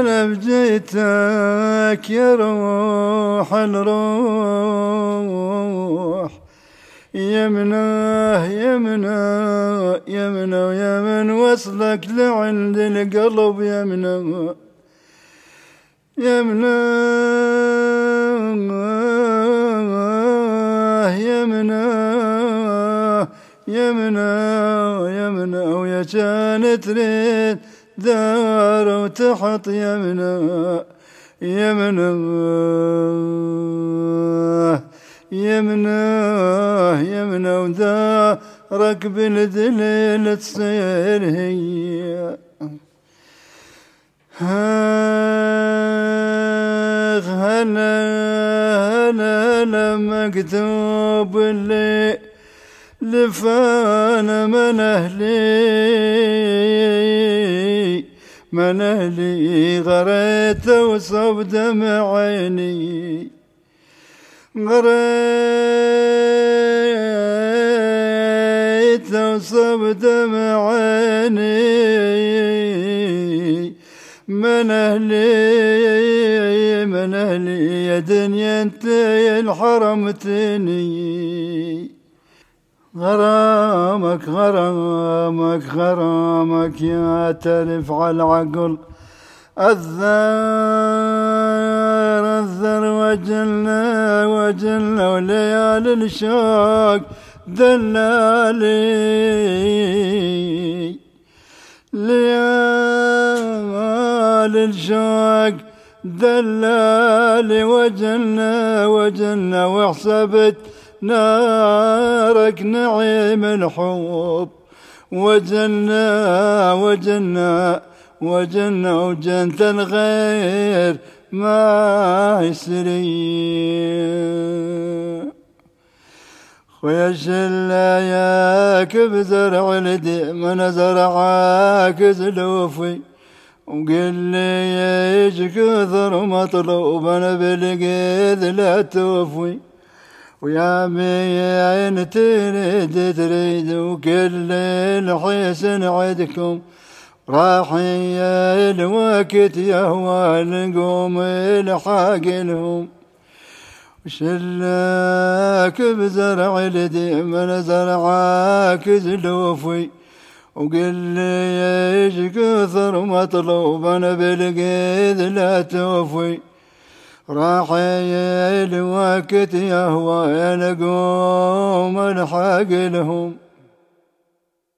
أنا بجيتك يا روح الروح. يمناه يمنا يمنا يمن وصلك لعند القلب يمنا يمنا يمنا يمنا يمنا ويا كانت تريد دار وتحط يمنا يمنا يمنا يمنا ودارك بالذليل تصير هي. هلا هلا مكتوب اللي لفانا من أهلي من أهلي غريت وصب دمع عيني غريت وصب دمع عيني من أهلي من أهلي يا دنيا أنت الحرمتني غرامك غرامك غرامك يا تلف على العقل. الذر الذر وجلنا وجلنا وليالي الشوق. دلالي ليالي الشوق. دلالي وجلنا وجلنا وحسبت نارك نعيم الحب. وجلنا وجلنا وجنة وجنة الغير ما يسري خويا شلا ياك بزرع الدي من زرعاك زلوفي. وقل لي إيش كثر مطلوب أنا بالقيد لا توفي. ويا مين تريد تريد وكل الحسن عدكم راحي الوقت يهوى نقوم الحاق لهم وشلاك بزرع الدي من زرعاك زلوفي وقل لي إيش كثر مطلوب أنا بالقيد لا توفي. راحي الوقت يهوى نقوم الحق لهم.